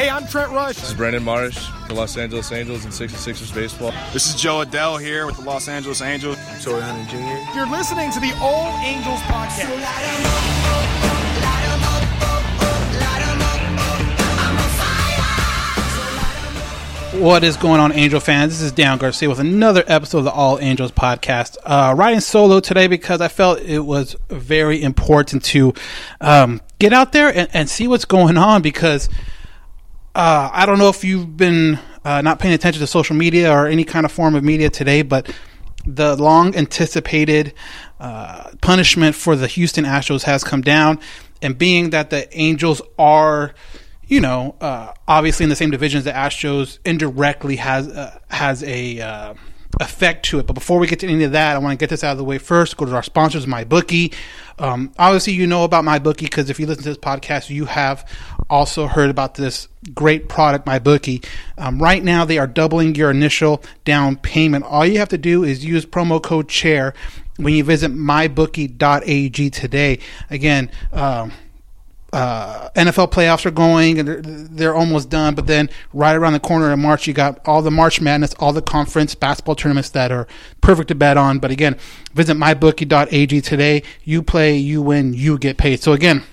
Hey, I'm Trent Rush. This is Brandon Marsh, the Los Angeles Angels and 66ers baseball. This is Jo Adell here with the Los Angeles Angels. Torii Hunter Jr. You're listening to the All Angels podcast. What is going on, Angel fans? This is Dan Garcia with another episode of the All Angels podcast. Uh, riding solo today because I felt it was very important to um, get out there and, and see what's going on because uh, I don't know if you've been uh, not paying attention to social media or any kind of form of media today, but the long anticipated uh, punishment for the Houston Astros has come down. And being that the Angels are, you know, uh, obviously in the same division as the Astros, indirectly has uh, has a uh, effect to it. But before we get to any of that, I want to get this out of the way first. Go to our sponsors, MyBookie. Um, obviously, you know about MyBookie because if you listen to this podcast, you have also heard about this great product, MyBookie. Um, right now, they are doubling your initial down payment. All you have to do is use promo code CHAIR when you visit mybookie.ag today. Again, um, uh, NFL playoffs are going and they're, they're almost done. But then right around the corner in March, you got all the March Madness, all the conference basketball tournaments that are perfect to bet on. But again, visit mybookie.ag today. You play, you win, you get paid. So again,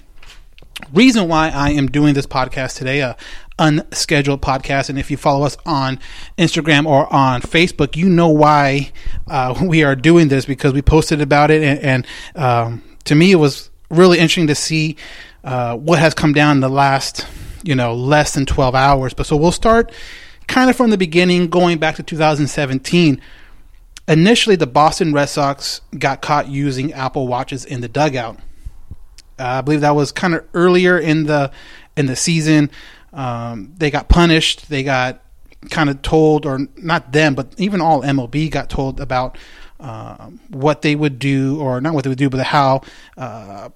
reason why I am doing this podcast today, a unscheduled podcast, and if you follow us on Instagram or on Facebook, you know why uh, we are doing this because we posted about it, and, and um, to me, it was really interesting to see uh, what has come down in the last, you know, less than 12 hours. But so we'll start kind of from the beginning, going back to 2017. Initially, the Boston Red Sox got caught using Apple Watches in the dugout. I believe that was kind of earlier in the in the season. Um, they got punished. They got kind of told, or not them, but even all MLB got told about uh, what they would do, or not what they would do, but how uh,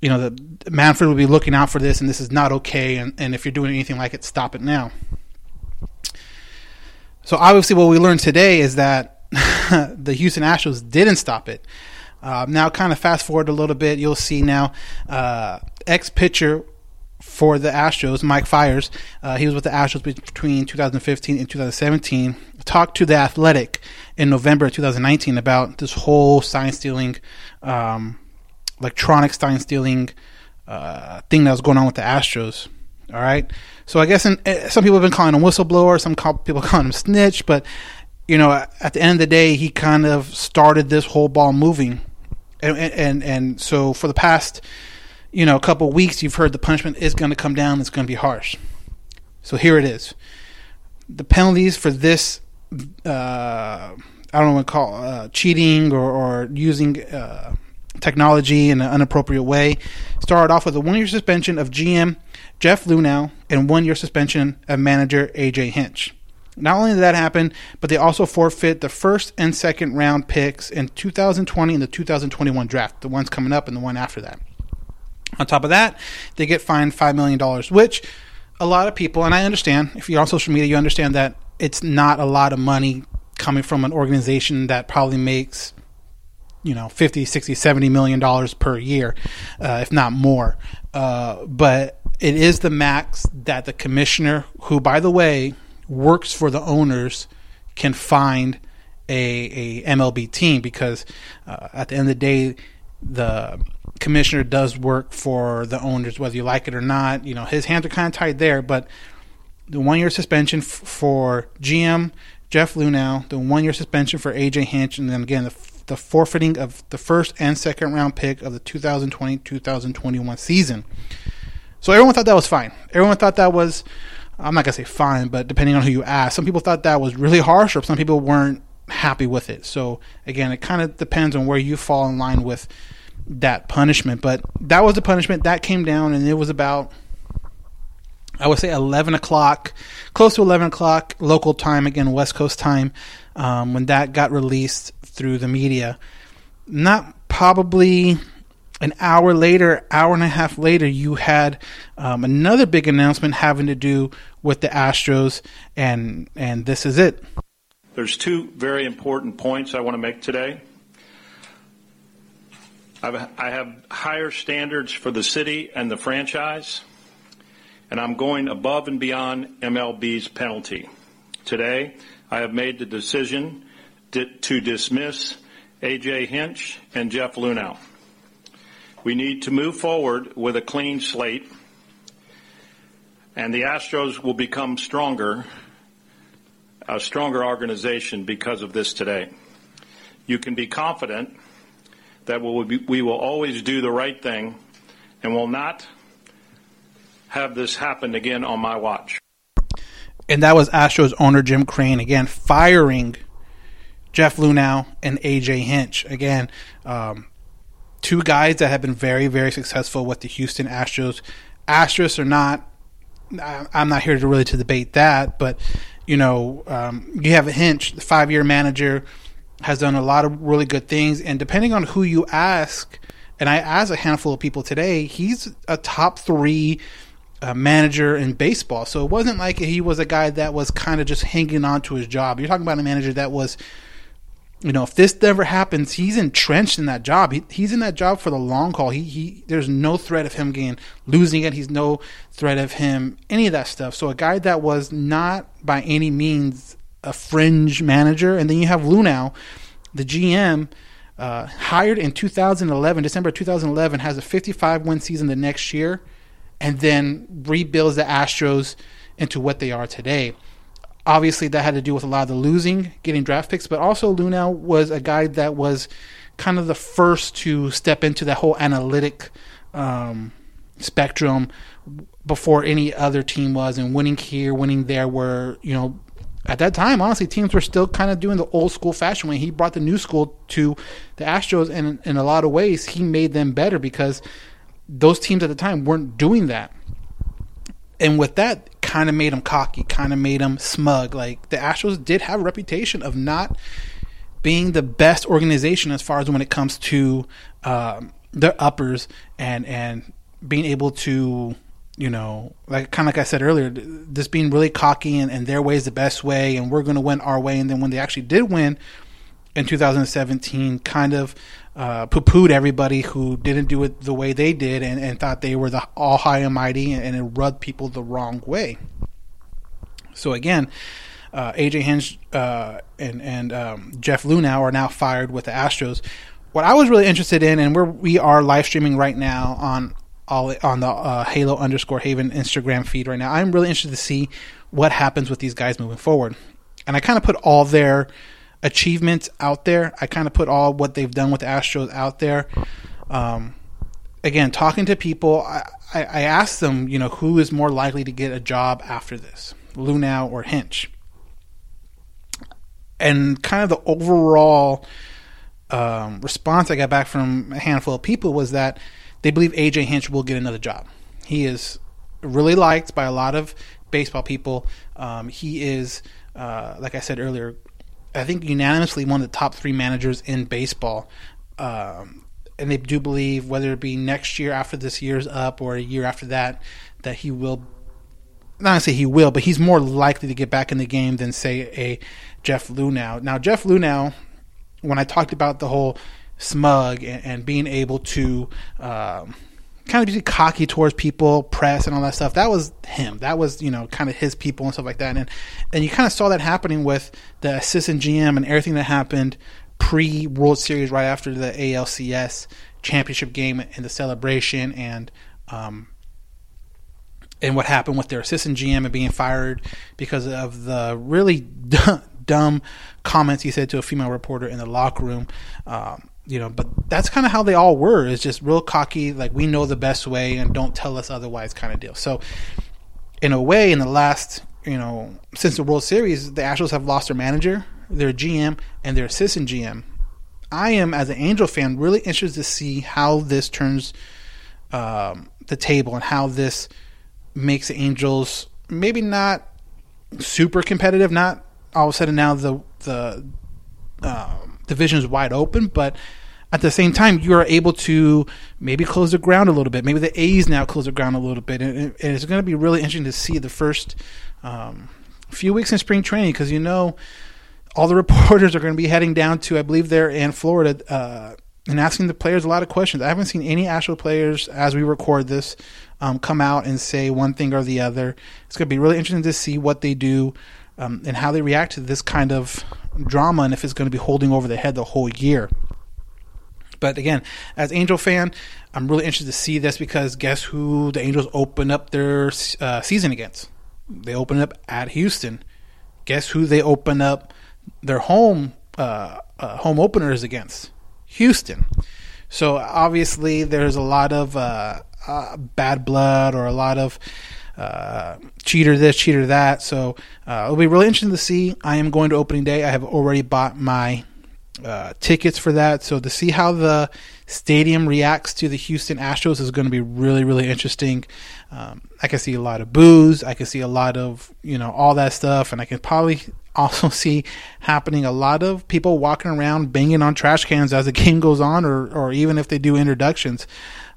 you know the Manfred would be looking out for this, and this is not okay. And, and if you're doing anything like it, stop it now. So obviously, what we learned today is that the Houston Astros didn't stop it. Uh, now, kind of fast forward a little bit, you'll see now uh, ex pitcher for the Astros, Mike Fiers, uh, he was with the Astros between 2015 and 2017, talked to the Athletic in November 2019 about this whole sign stealing, um, electronic sign stealing uh, thing that was going on with the Astros. All right. So I guess in, uh, some people have been calling him whistleblower, some call, people calling him snitch, but you know, at the end of the day, he kind of started this whole ball moving, and and and so for the past, you know, couple weeks, you've heard the punishment is going to come down. It's going to be harsh. So here it is. The penalties for this, uh, I don't know what to call uh, cheating or, or using uh, technology in an inappropriate way, started off with a one-year suspension of GM Jeff Luhnow and one-year suspension of manager AJ Hinch. Not only did that happen, but they also forfeit the first and second round picks in 2020 and the 2021 draft, the ones coming up and the one after that. On top of that, they get fined $5 million, which a lot of people, and I understand, if you're on social media, you understand that it's not a lot of money coming from an organization that probably makes you know 50 60 70 million dollars per year uh, if not more uh, but it is the max that the commissioner who by the way works for the owners can find a, a MLB team because uh, at the end of the day, the commissioner does work for the owners, whether you like it or not. You know, his hands are kind of tied there, but the one year suspension f- for GM Jeff Luhnow, the one year suspension for AJ Hinch, and then again the, f- the forfeiting of the first and second round pick of the 2020 2021 season. So everyone thought that was fine. Everyone thought that was, I'm not to say fine, but depending on who you ask, some people thought that was really harsh, or some people weren't happy with it. So again, it kind of depends on where you fall in line with that punishment. But that was the punishment that came down, and it was about I would say 11 o'clock, close to 11 o'clock local time, again, West Coast time, um, when that got released through the media. Not probably an hour later, hour and a half later, you had um, another big announcement having to do with the Astros, and and this is it. There's two very important points I want to make today. I've, I have higher standards for the city and the franchise, and I'm going above and beyond MLB's penalty. Today, I have made the decision to, dismiss AJ Hinch and Jeff Luhnow. We need to move forward with a clean slate, and the Astros will become stronger a stronger organization because of this today. You can be confident that we will always do the right thing and will not have this happen again on my watch. And that was Astros owner Jim Crane again firing Jeff Luhnow and AJ Hinch. Again, um, two guys that have been very, very successful with the Houston Astros. Astros or not. I'm not here to really to debate that, but you know, um, you have a Hinch, the five year manager, has done a lot of really good things, and depending on who you ask, and I asked a handful of people today, he's a top three uh, manager in baseball. So it wasn't like he was a guy that was kind of just hanging on to his job. You're talking about a manager that was you know, if this never happens, he's entrenched in that job. He, he's in that job for the long haul. He, he, there's no threat of him getting losing it. He's no threat of him any of that stuff. So a guy that was not by any means a fringe manager, and then you have Luhnow, the GM, uh, hired in 2011, December 2011, has a 55 win season the next year, and then rebuilds the Astros into what they are today obviously that had to do with a lot of the losing, getting draft picks, but also Luhnow was a guy that was kind of the first to step into that whole analytic um, spectrum before any other team was, and winning here, winning there, were you know. At that time, honestly, teams were still kind of doing the old school fashion way. He brought the new school to the Astros, and in a lot of ways, he made them better because those teams at the time weren't doing that and with that kind of made him cocky kind of made him smug. Like the astros did have a reputation of not being the best organization as far as when it comes to um, their uppers and and being able to you know like kind of like i said earlier this being really cocky and, and their way is the best way and we're going to win our way. And then when they actually did win in 2017 kind of uh, poo-pooed everybody who didn't do it the way they did and, and thought they were the all high and mighty and, and it rubbed people the wrong way. So again, uh, AJ Hinch uh, and and um, Jeff Luhnow are now fired with the Astros. What I was really interested in, and we're, we are live streaming right now on all on the uh, Halo underscore Haven Instagram feed right now. I'm really interested to see what happens with these guys moving forward, and I kind of put all their achievements out there. I kind of put all what they've done with Astros out there. Um, again, talking to people, I, I, I asked them, you know, who is more likely to get a job after this, Luhnow or Hinch? And kind of the overall um, response I got back from a handful of people was that they believe AJ Hinch will get another job. He is really liked by a lot of baseball people. Um, he is, uh, like I said earlier, I think unanimously one of the top three managers in baseball. Um, and they do believe whether it be next year after this year's up or a year after that, that he will. Not say he will, but he's more likely to get back in the game than say a Jeff Luhnow. Now Jeff Luhnow, when I talked about the whole smug and, and being able to um, kind of be cocky towards people, press, and all that stuff. That was him. That was you know kind of his people and stuff like that. And and you kind of saw that happening with the assistant GM and everything that happened pre World Series, right after the ALCS championship game and the celebration and. Um, and what happened with their assistant GM and being fired because of the really dumb comments he said to a female reporter in the locker room. Um, you know, but that's kind of how they all were. Is just real cocky, like we know the best way and don't tell us otherwise, kind of deal. So, in a way, in the last, you know, since the World Series, the Astros have lost their manager, their GM, and their assistant GM. I am, as an Angel fan, really interested to see how this turns um, the table and how this makes the Angels maybe not super competitive. Not all of a sudden now the the um, division is wide open, but at the same time you are able to maybe close the ground a little bit. Maybe the A's now close the ground a little bit, and, and it's going to be really interesting to see the first um, few weeks in spring training because you know all the reporters are going to be heading down to I believe they're in Florida. Uh, and asking the players a lot of questions. I haven't seen any actual players as we record this um, come out and say one thing or the other. It's going to be really interesting to see what they do um, and how they react to this kind of drama and if it's going to be holding over their head the whole year. But again, as Angel fan, I'm really interested to see this because guess who the Angels open up their uh, season against? They open up at Houston. Guess who they open up their home uh, uh, home openers against? Houston. So obviously, there's a lot of uh, uh, bad blood or a lot of uh, cheater this, cheater that. So uh, it'll be really interesting to see. I am going to opening day. I have already bought my uh, tickets for that. So to see how the stadium reacts to the Houston Astros is going to be really, really interesting. Um, I can see a lot of boos. I can see a lot of you know all that stuff, and I can probably also see happening a lot of people walking around banging on trash cans as the game goes on, or or even if they do introductions.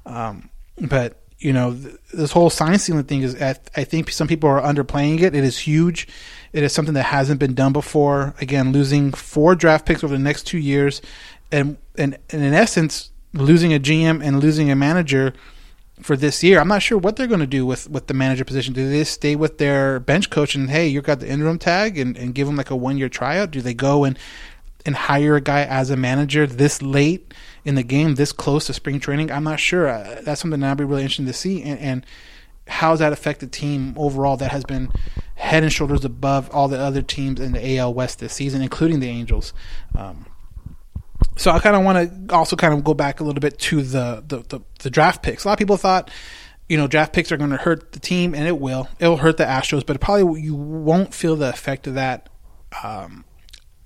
Um, but you know, th- this whole sign stealing thing is, I, I think some people are underplaying it. It is huge. It is something that hasn't been done before. Again, losing four draft picks over the next two years, and and, and in essence, losing a GM and losing a manager for this year. I'm not sure what they're going to do with, with the manager position. Do they stay with their bench coach and hey, you've got the interim tag and, and give them like a one year tryout? Do they go and and hire a guy as a manager this late in the game, this close to spring training? I'm not sure. Uh, that's something that I'd be really interested to see. And, and how does that affect the team overall that has been head and shoulders above all the other teams in the AL West this season, including the Angels? Um, so I kind of want to also kind of go back a little bit to the, the, the, the draft picks. A lot of people thought, you know, draft picks are going to hurt the team, and it will. It'll hurt the Astros, but probably you won't feel the effect of that um,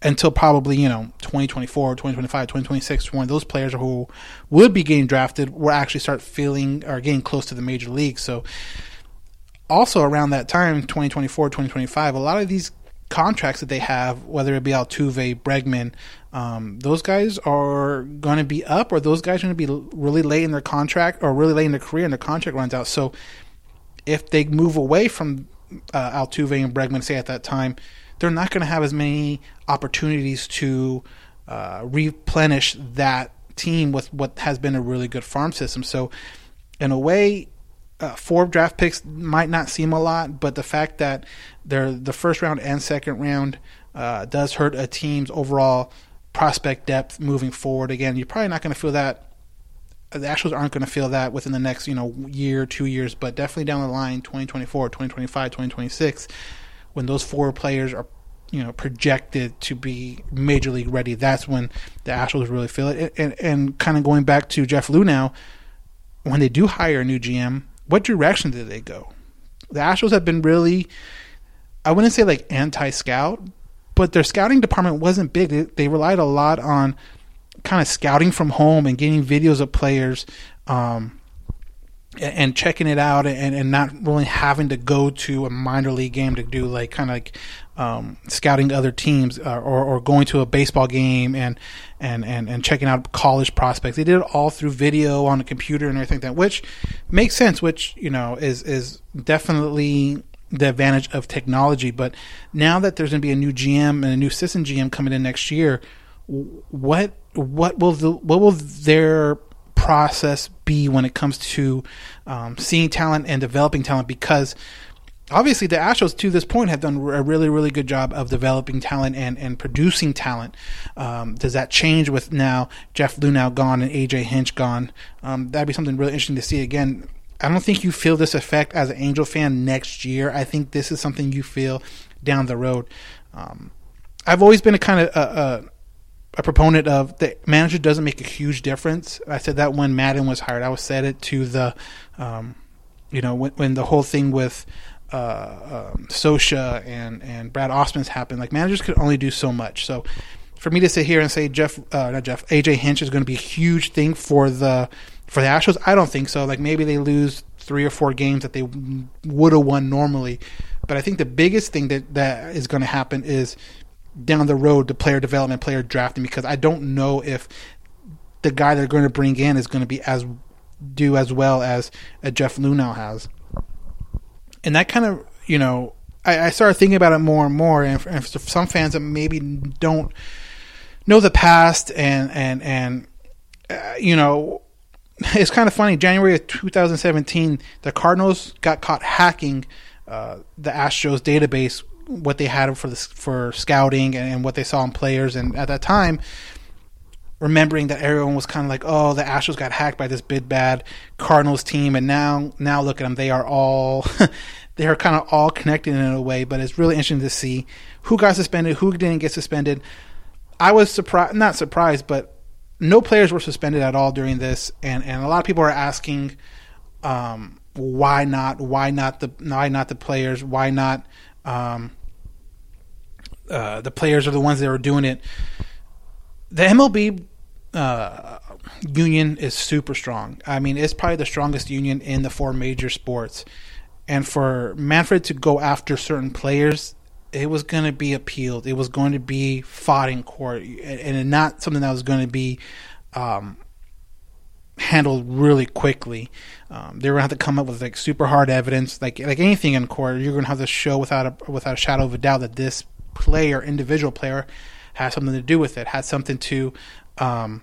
until probably, you know, 2024, 2025, 2026, when those players who would be getting drafted will actually start feeling or getting close to the major league. So also around that time, 2024, 2025, a lot of these contracts that they have, whether it be Altuve, Bregman, um, those guys are going to be up, or those guys are going to be really late in their contract, or really late in their career, and their contract runs out. So, if they move away from uh, Altuve and Bregman, say at that time, they're not going to have as many opportunities to uh, replenish that team with what has been a really good farm system. So, in a way, uh, four draft picks might not seem a lot, but the fact that they're the first round and second round uh, does hurt a team's overall prospect depth moving forward. Again, you're probably not going to feel that. The Astros aren't going to feel that within the next, you know, year, two years, but definitely down the line, 2024, 2025, 2026, when those four players are, you know, projected to be major league ready, that's when the Astros really feel it. And, and, and kind of going back to Jeff Luhnow, when they do hire a new GM, what direction do they go? The Astros have been really, I wouldn't say like anti scout, but their scouting department wasn't big. They, they, relied a lot on kind of scouting from home and getting videos of players um, and, checking it out and, and not really having to go to a minor league game to do like kind of like um, scouting other teams uh, or, or going to a baseball game and, and, and, and checking out college prospects. They did it all through video on a computer and everything like that, which makes sense, which, you know, is, is definitely the advantage of technology. But now that there's going to be a new GM and a new assistant GM coming in next year, what what will the what will their process be when it comes to um, seeing talent and developing talent? Because obviously the Astros to this point have done a really really good job of developing talent and and producing talent. Um, does that change with now Jeff Lou Luhnow gone and AJ Hinch gone? Um, that'd be something really interesting to see again I don't think you feel this effect as an Angel fan next year. I think this is something you feel down the road. Um, I've always been a kind of a, a, a proponent of the manager doesn't make a huge difference. I said that when Maddon was hired. I was said it to the, um, you know, when, when the whole thing with uh, um, Scioscia and and Brad Ausmus happened. Like managers could only do so much. So for me to sit here and say Jeff, uh, not Jeff, AJ Hinch is going to be a huge thing for the for the Astros, I don't think so. Like maybe they lose three or four games that they would have won normally, but I think the biggest thing that that is going to happen is down the road the player development, player drafting, because I don't know if the guy they're going to bring in is going to be as do as well as a Jeff Luhnow has, and that kind of you know I, I started thinking about it more and more, and for, and for some fans that maybe don't know the past and and and uh, you know it's kind of funny. January of 2017, the Cardinals got caught hacking uh, the Astros database, what they had for the, for scouting and, and, what they saw in players. And at that time, remembering that everyone was kind of like, "Oh, the Astros got hacked by this big bad Cardinals team," and now now look at them, they are all they are kind of all connected in a way. But it's really interesting to see who got suspended, who didn't get suspended. I was surprised, not surprised, but no players were suspended at all during this, and, and a lot of people are asking, um, why not? Why not the why not the players? Why not um, uh, the players are the ones that are doing it? The MLB uh, union is super strong. I mean, it's probably the strongest union in the four major sports. And for Manfred to go after certain players, it was going to be appealed. It was going to be fought in court, and not something that was going to be um, handled really quickly. Um, they're to have to come up with like super hard evidence, like like anything in court. You're to have to show without a without a shadow of a doubt that this player, individual player, has something to do with it, had something to. Um,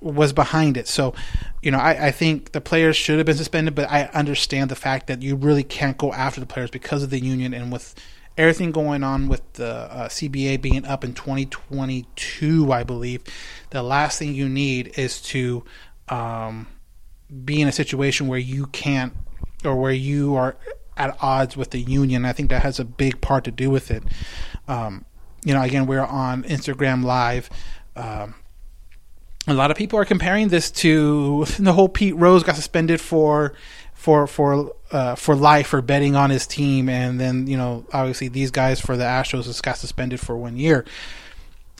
was behind it. So, you know, I, I, think the players should have been suspended, but I understand the fact that you really can't go after the players because of the union and with everything going on with the uh, CBA being up in 2022, I believe, the last thing you need is to um, be in a situation where you can't or where you are at odds with the union. I think that has a big part to do with it. Um, you know, again, we're on Instagram Live. Um, a lot of people are comparing this to the whole Pete Rose got suspended for for for uh, for life for betting on his team, and then you know obviously these guys for the Astros just got suspended for one year.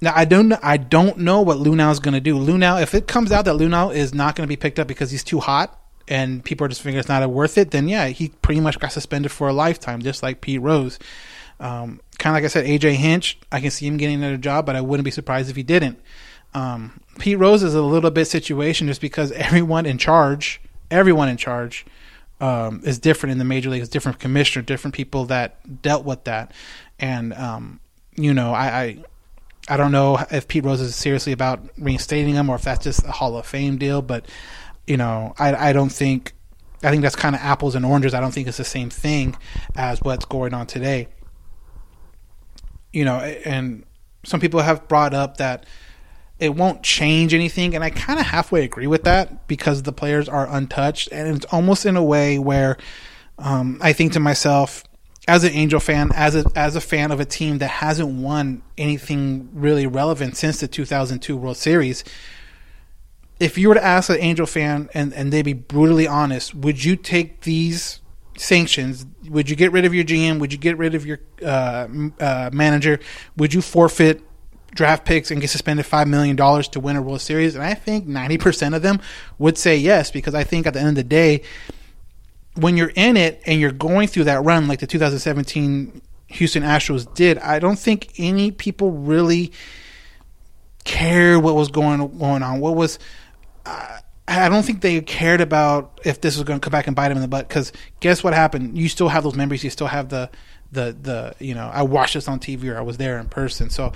Now I don't I don't know what Luhnow is going to do. Luhnow, if it comes out that Luhnow is not going to be picked up because he's too hot and people are just figuring it's not worth it, then yeah, he pretty much got suspended for a lifetime, just like Pete Rose. Um, kind of like I said, AJ Hinch, I can see him getting another job, but I wouldn't be surprised if he didn't. Um, Pete Rose is a little bit situation just because everyone in charge, everyone in charge, um, is different in the major leagues, different commissioner, different people that dealt with that, and um, you know, I, I, I don't know if Pete Rose is seriously about reinstating him or if that's just a Hall of Fame deal, but you know, I, I don't think, I think that's kind of apples and oranges. I don't think it's the same thing as what's going on today. You know, and some people have brought up that it won't change anything and i kind of halfway agree with that because the players are untouched and it's almost in a way where um, i think to myself as an angel fan as a as a fan of a team that hasn't won anything really relevant since the 2002 world series if you were to ask an angel fan and and they be brutally honest would you take these sanctions? Would you get rid of your gm would you get rid of your uh, uh, manager? Would you forfeit draft picks and get suspended $5 million to win a World Series? And I think 90% of them would say yes, because I think at the end of the day, when you're in it and you're going through that run like the 2017 Houston Astros did, I don't think any people really care what was going going on. What was uh, I don't think they cared about if this was going to come back and bite them in the butt. Because guess what happened? You still have those memories. You still have the the the you know I watched this on TV or I was there in person. So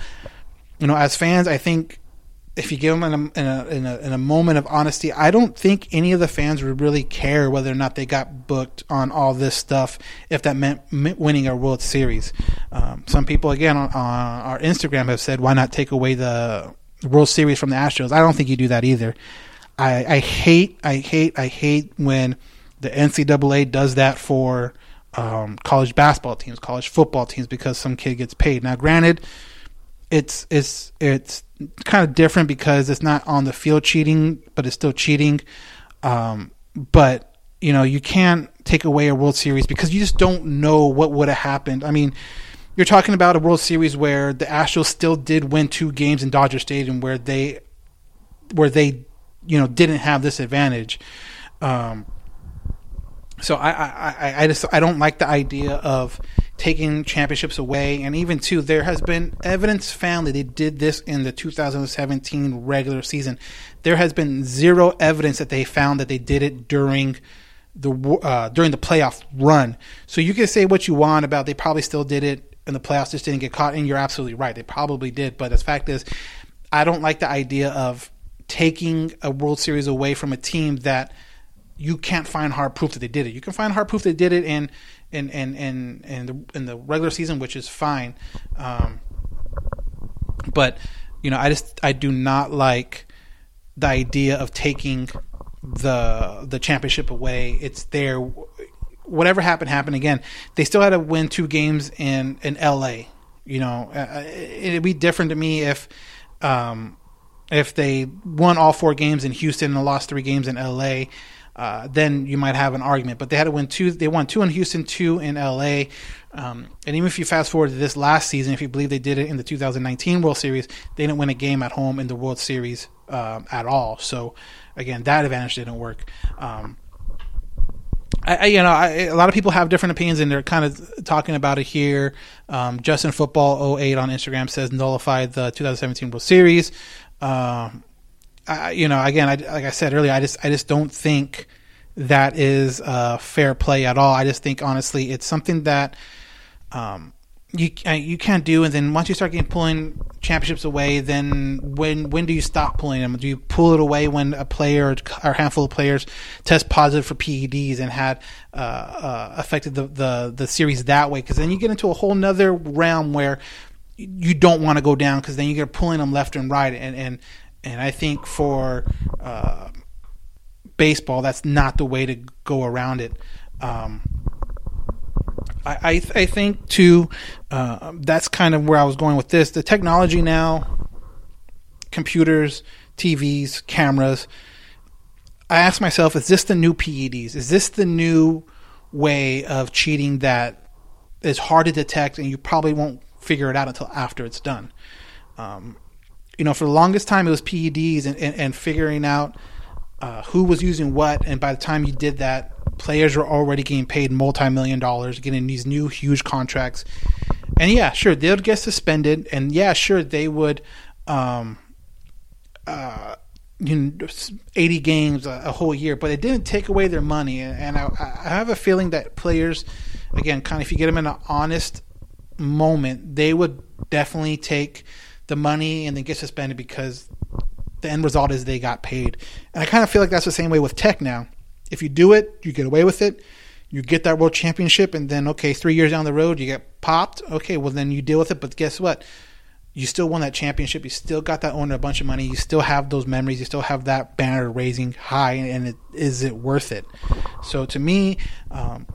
you know, as fans, I think if you give them in a, in a, in a, in a moment of honesty, I don't think any of the fans would really care whether or not they got booked on all this stuff if that meant, winning a World Series. Um, some people, again, on, on our Instagram have said, why not take away the World Series from the Astros? I don't think you do that either. I, I hate, I hate, I hate when The NCAA does that for um, college basketball teams, college football teams, because some kid gets paid. Now, granted, it's it's it's kind of different because it's not on the field cheating, but it's still cheating. Um, but you know, you can't take away a World Series because you just don't know what would have happened. I mean, you're talking about a World Series where the Astros still did win two games in Dodger Stadium, where they where they you know didn't have this advantage. Um, so I, I, I, just I don't like the idea of taking championships away, and even too, there has been evidence found that they did this in the 2017 regular season. There has been zero evidence that they found that they did it during the uh, during the playoff run. So you can say what you want about they probably still did it in the playoffs, just didn't get caught, and you're absolutely right. They probably did, but the fact is, I don't like the idea of taking a World Series away from a team that you can't find hard proof that they did it. You can find hard proof they did it in in in in, in the in the regular season, which is fine. Um, but you know, I just I do not like the idea of taking the the championship away. It's there. Whatever happened, happened again. They still had to win two games in in L.A. You know, uh, it'd be different to me if um, if they won all four games in Houston and lost three games in L.A uh, then you might have an argument. But they had to win two. They won two in Houston, two in LA. Um, and even if you fast forward to this last season, if you believe they did it in the 2019 World Series, they didn't win a game at home in the World Series um, at all. So again, that advantage didn't work. Um, I, you know, I, a lot of people have different opinions, and they're kind of talking about it here. Um, Justin Football 08 on Instagram says nullified the 2017 World Series. Um, I, you know, again, I, like I said earlier, I just I just don't think that is uh, fair play at all. I just think honestly, it's something that um, you uh, you can't do. And then once you start getting pulling championships away, then when when do you stop pulling them? Do you pull it away when a player or a handful of players test positive for PEDs and had uh, uh, affected the, the the series that way? Because then you get into a whole nother realm where you don't want to go down because then you get pulling them left and right and and and I think for uh, baseball, that's not the way to go around it. Um, I, I, th- I, think too, uh, that's kind of where I was going with this. The technology now, computers, TVs, cameras. I ask myself, is this the new PEDs? Is this the new way of cheating that is hard to detect and you probably won't figure it out until after it's done? Um, you know, for the longest time it was PEDs and, and, and figuring out uh, who was using what. And by the time you did that, players were already getting paid multi million dollars, getting these new huge contracts. And yeah, sure, they would get suspended. And yeah, sure, they would, um, uh, you know, 80 games a, a, whole year, but it didn't take away their money. And I, I have a feeling that players, again, kind of if you get them in an honest moment, they would definitely take the money and then get suspended because the end result is they got paid. And I kind of feel like that's the same way with tech now. If you do it, you get away with it. You get that world championship, and then okay, three years down the road, you get popped. Okay, well then you deal with it. But guess what? You still won that championship. You still got that owner a bunch of money. You still have those memories. You still have that banner raising high, and it, is it worth it? So to me, um,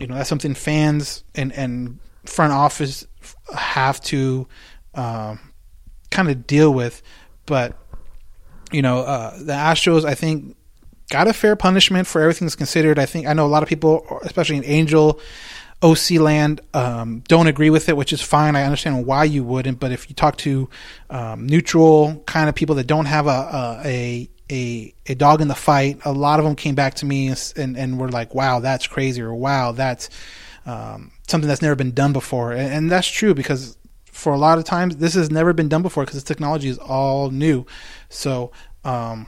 you know, that's something fans and and front office have to um, kind of deal with. But you know, uh, the Astros, I think, got a fair punishment for everything's considered. I think I know a lot of people, especially in Angel OC land, um, don't agree with it, which is fine. I understand why you wouldn't. But if you talk to um, neutral kind of people that don't have a, a a a dog in the fight, a lot of them came back to me and and were like, "Wow, that's crazy," or "Wow, that's." Um, something that's never been done before, and, and that's true because for a lot of times this has never been done before because the technology is all new. So, um,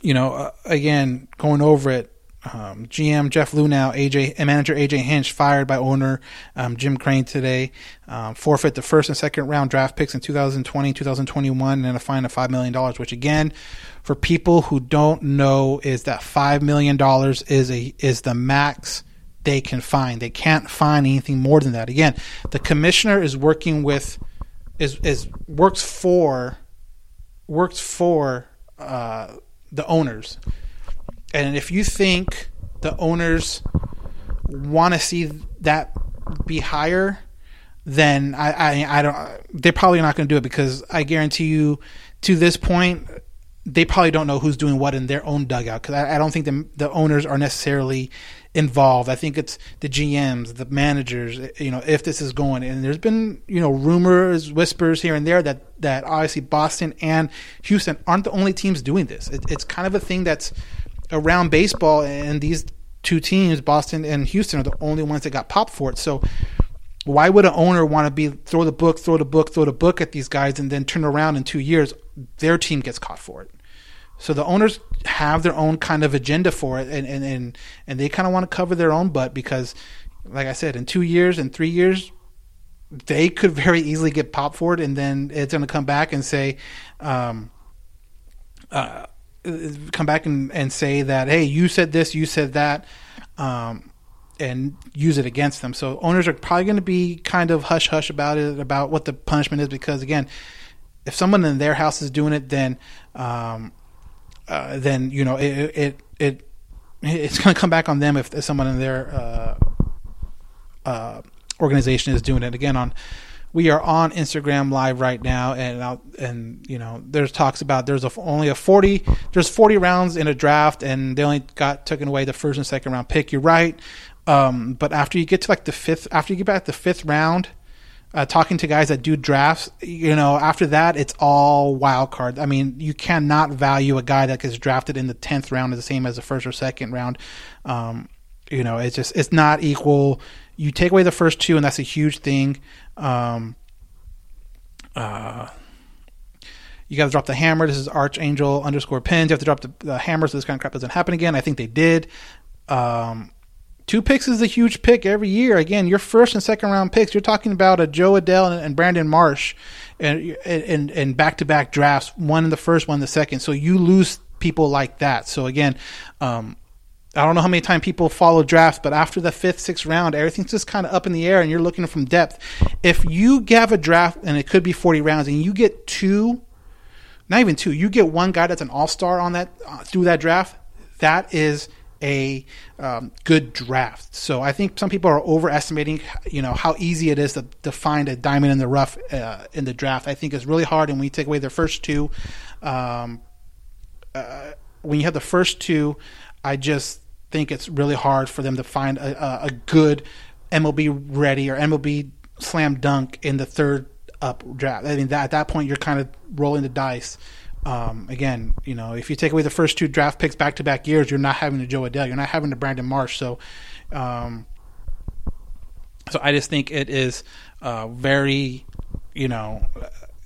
you know, uh, again, going over it, um, GM Jeff Luhnow, AJ and manager AJ Hinch fired by owner um, Jim Crane today. Um, forfeit the first and second round draft picks in 2020, 2021, and a fine of five million dollars. Which again, for people who don't know, is that five million dollars is a is the max they can find. They can't find anything more than that. Again, the commissioner is working with is is works for works for uh, the owners. And if you think the owners want to see that be higher, then I, I, I don't. They're probably not going to do it because I guarantee you, to this point, they probably don't know who's doing what in their own dugout because I, I don't think the the owners are necessarily involved. I think it's the GMs, the managers. You know, if this is going, and there's been you know rumors, whispers here and there that that obviously Boston and Houston aren't the only teams doing this. It, it's kind of a thing that's around baseball, and these two teams, Boston and Houston, are the only ones that got popped for it. So why would an owner want to be throw the book, throw the book, throw the book at these guys, and then turn around in two years, their team gets caught for it? So the owners have their own kind of agenda for it, and and and, and they kind of want to cover their own butt because, like I said, in two years and three years, they could very easily get popped for it, and then it's going to come back and say, um, uh, come back and, and say that hey, you said this, you said that. Um, and use it against them. So owners are probably going to be kind of hush hush about it, about what the punishment is, because again, if someone in their house is doing it, then um, uh, then you know it it, it it's going to come back on them if, someone in their uh, uh, organization is doing it. Again, on we are on Instagram live right now, and I'll, and you know there's talks about there's a, only a forty there's forty rounds in a draft, and they only got taken away the first and second round pick. You're right, um, but after you get to like the fifth, after you get back the fifth round, uh, talking to guys that do drafts, you know, after that, it's all wild card. I mean, you cannot value a guy that gets drafted in the tenth round as the same as the first or second round. Um, you know, it's just it's not equal. You take away the first two, and that's a huge thing. Um, uh, you got to drop the hammer. This is Archangel underscore pins. You have to drop the, the hammer so this kind of crap doesn't happen again. I think they did. Um, two picks is a huge pick every year. Again, your first and second round picks. You're talking about a Jo Adell and, and Brandon Marsh, and and and back to back drafts. One in the first, one in the second. So you lose people like that. So again, um, I don't know how many times people follow drafts, but after the fifth, sixth round, everything's just kind of up in the air, and you're looking from depth. If you have a draft and it could be 40 rounds, and you get two, not even two, you get one guy that's an all star on that uh, through that draft, that is a um, good draft. So I think some people are overestimating, you know, how easy it is to, to find a diamond in the rough uh, in the draft. I think it's really hard, and when you take away their first two, um, uh, when you have the first two, I just think it's really hard for them to find a, a, good MLB ready or MLB slam dunk in the third up draft. I mean, that, at that point, you're kind of rolling the dice. Um, again, you know, if you take away the first two draft picks back to back years, you're not having a Jo Adell, you're not having a Brandon Marsh. So, um, so I just think it is uh, very, you know,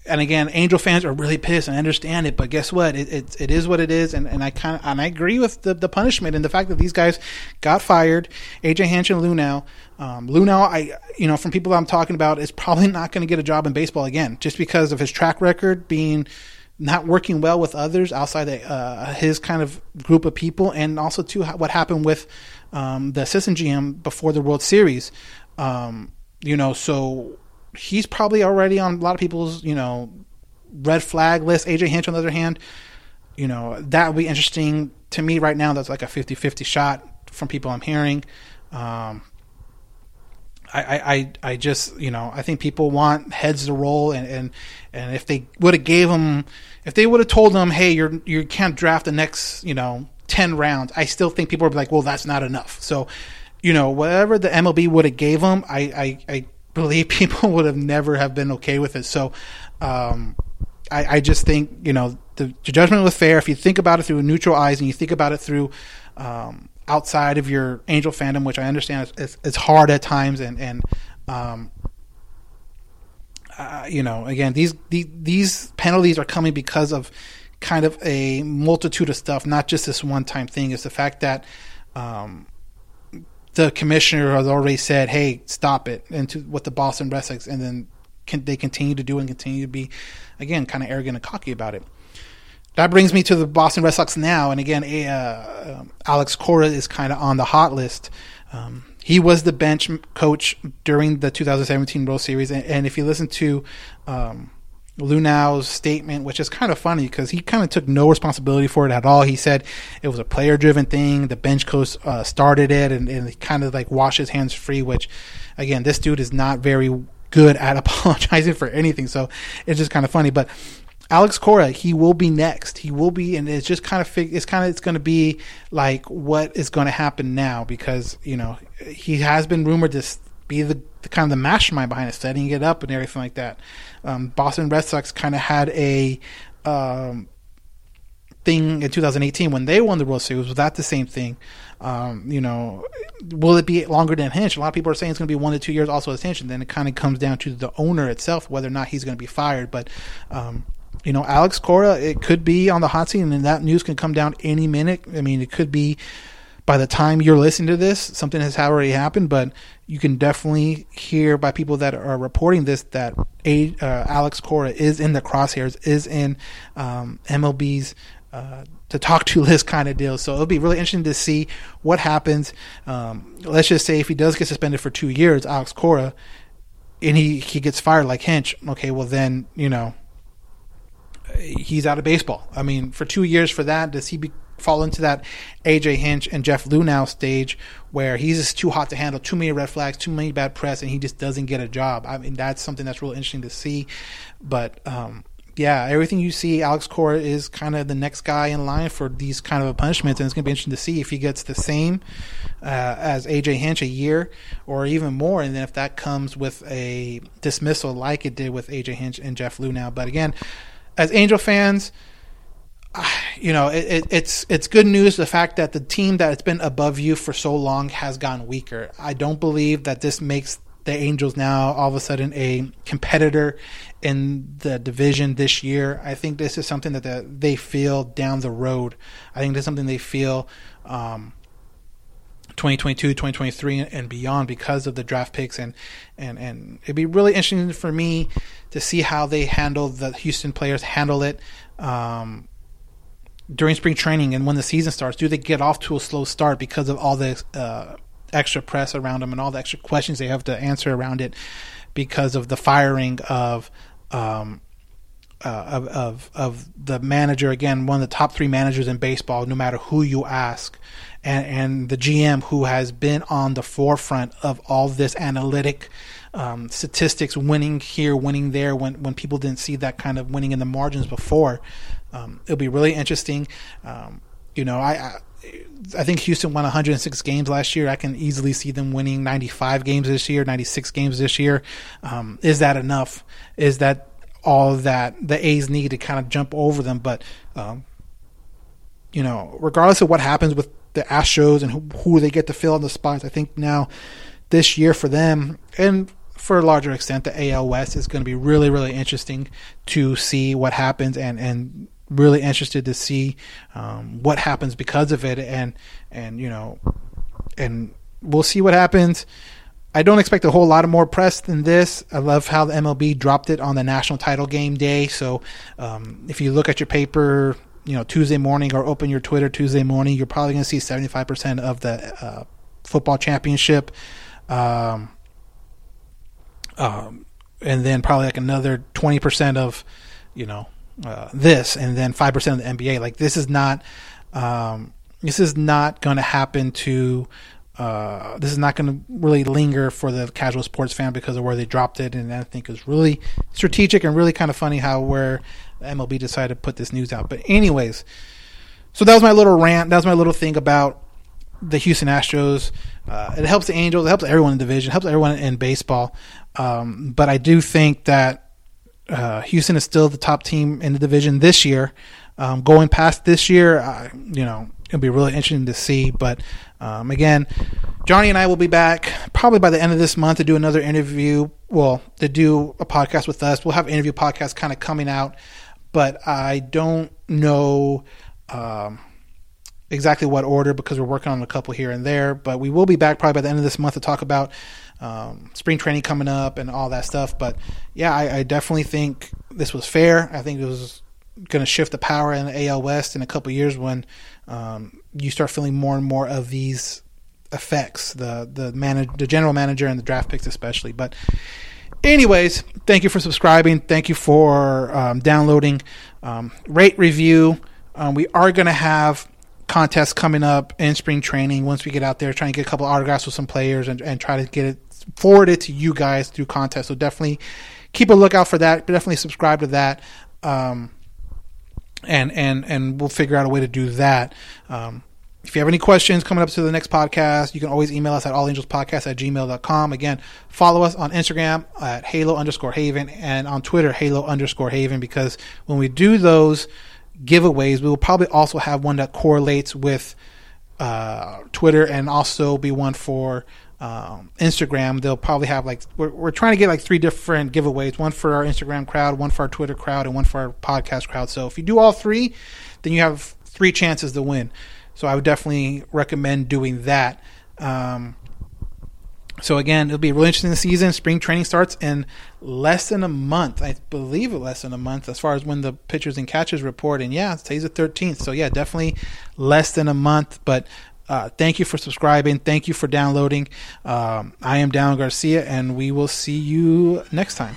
and again, Angel fans are really pissed. I understand it, but guess what? It it, it is what it is, and, and I kind and I agree with the, the punishment and the fact that these guys got fired. AJ Hinch and Luhnow, um, Luhnow, I you know from people that I'm talking about is probably not going to get a job in baseball again, just because of his track record being not working well with others outside uh, his kind of group of people, and also too what happened with um, the assistant GM before the World Series. Um, you know, so he's probably already on a lot of people's you know red flag list. AJ Hinch, on the other hand, you know that would be interesting to me right now. That's like a 50-50 shot from people I'm hearing. Um, I, I, I just you know I think people want heads to roll and and, and if they would have gave them if they would have told them hey you're you can't draft the next you know ten rounds I still think people would be like well that's not enough. So you know whatever the MLB would have gave them I, I, I believe people would have never have been okay with it. So um, I, I just think you know the, the judgment was fair. If you think about it through neutral eyes and you think about it through um, outside of your angel fandom, which I understand is, is, hard at times, and and um, uh, you know, again, these, these these penalties are coming because of kind of a multitude of stuff, not just this one time thing. It's the fact that um, the commissioner has already said, "Hey, stop it," into what the Boston Red Sox, and then can, they continue to do and continue to be, again, kind of arrogant and cocky about it. That brings me to the Boston Red Sox now, and again, uh, um, Alex Cora is kind of on the hot list. Um, he was the bench coach during the 2017 World Series, and, and if you listen to um, Luhnow's statement, which is kind of funny because he kind of took no responsibility for it at all. He said it was a player driven thing. The bench coach uh, started it and, and kind of like washed his hands free, which, again, this dude is not very good at apologizing for anything. So it's just kind of funny. But Alex Cora, he will be next. He will be, and it's just kind of fig- it's kind of it's going to be like what is going to happen now because you know he has been rumored to be the, the kind of the mastermind behind it, setting it up and everything like that. Um, Boston Red Sox kind of had a um, thing in 2018 when they won the World Series. Was that the same thing? Um, you know, will it be longer than Hinch? A lot of people are saying it's going to be one to two years. Also, and then it kind of comes down to the owner itself whether or not he's going to be fired. But um, you know, Alex Cora, it could be on the hot seat, and that news can come down any minute. I mean, it could be by the time you're listening to this, something has already happened, but you can definitely hear by people that are reporting this that uh, Alex Cora is in the crosshairs, is in um, MLB's uh, to talk to list kind of deal. So it'll be really interesting to see what happens. Um, let's just say if he does get suspended for two years, Alex Cora, and he, he gets fired like Hinch, okay, well then, you know, he's out of baseball. I mean, for two years for that, does he be, fall into that AJ Hinch and Jeff Luhnow stage where he's just too hot to handle, too many red flags, too many bad press, and he just doesn't get a job? I mean, that's something that's really interesting to see. But um, yeah, everything you see, Alex Cora is kind of the next guy in line for these kind of punishments, and it's going to be interesting to see if he gets the same uh, as AJ Hinch a year or even more, and then if that comes with a dismissal like it did with AJ Hinch and Jeff Luhnow. But again, as Angel fans, you know, it, it, it's it's good news the fact that the team that has been above you for so long has gotten weaker. I don't believe that this makes the Angels now all of a sudden a competitor in the division this year. I think this is something that the, they feel down the road. I think this is something they feel um, 2022, 2023, and beyond because of the draft picks. And, and, and it'd be really interesting for me to see how they handle the Houston players, handle it. Um, during spring training and when the season starts, do they get off to a slow start because of all the uh, extra press around them and all the extra questions they have to answer around it because of the firing of um, uh, of, of of the manager again, one of the top three managers in baseball, no matter who you ask, and and the GM who has been on the forefront of all this analytic um, statistics, winning here, winning there, when when people didn't see that kind of winning in the margins before. Um, it'll be really interesting. Um, you know, I, I I think Houston won 106 games last year. I can easily see them winning 95 games this year, 96 games this year. Um, is that enough? Is that all that the A's need to kind of jump over them? But um, you know, regardless of what happens with the Astros and who, who they get to fill in the spots, I think now this year for them and for a larger extent the AL West is going to be really really interesting to see what happens and and really interested to see um, what happens because of it and and you know and we'll see what happens. I don't expect a whole lot of more press than this. I love how the MLB dropped it on the national title game day. So um, if you look at your paper, you know Tuesday morning or open your Twitter Tuesday morning, you're probably going to see 75% of the uh, football championship, um, um, and then probably like another 20% of you know uh, this, and then 5% of the NBA. Like this is not. Um, this is not going to happen to uh, this is not going to really linger for the casual sports fan because of where they dropped it, and I think it's really strategic and really kind of funny how where MLB decided to put this news out. But anyways, so that was my little rant. That was my little thing about the Houston Astros. Uh, it helps the Angels. It helps everyone in the division. It helps everyone in baseball. Um, but I do think that uh, Houston is still the top team in the division this year. Um, going past this year, uh, you know, it'll be really interesting to see. But um, again, Johnny and I will be back probably by the end of this month to do another interview. Well, to do a podcast with us. We'll have interview podcast kind of coming out, but I don't know um, exactly what order because we're working on a couple here and there. But we will be back probably by the end of this month to talk about um, spring training coming up and all that stuff. But yeah, I, I definitely think this was fair. I think it was going to shift the power in the AL West in a couple years when um, you start feeling more and more of these effects, the the manage, the general manager and the draft picks especially. But anyways, thank you for subscribing. Thank you for um, downloading. Um, rate review. Um, we are going to have contests coming up in spring training once we get out there, trying to get a couple autographs with some players and, and try to get it forwarded to you guys through contests. So definitely keep a lookout for that. Definitely subscribe to that. Um, and and and we'll figure out a way to do that. Um, if you have any questions coming up to the next podcast, you can always email us at allangelspodcast at gmail.com. Again, follow us on Instagram at halo underscore haven and on Twitter, halo underscore haven, because when we do those giveaways, we will probably also have one that correlates with uh, Twitter and also be one for um, Instagram. They'll probably have like, we're, we're trying to get like three different giveaways one for our Instagram crowd, one for our Twitter crowd, and one for our podcast crowd. So if you do all three, then you have three chances to win. So I would definitely recommend doing that. Um, so again, it'll be really interesting season. Spring training starts in less than a month. I believe less than a month as far as when the pitchers and catchers report. And yeah, today's the 13th. So yeah, definitely less than a month. But uh, thank you for subscribing. Thank you for downloading. Um, I am Down Garcia, and we will see you next time.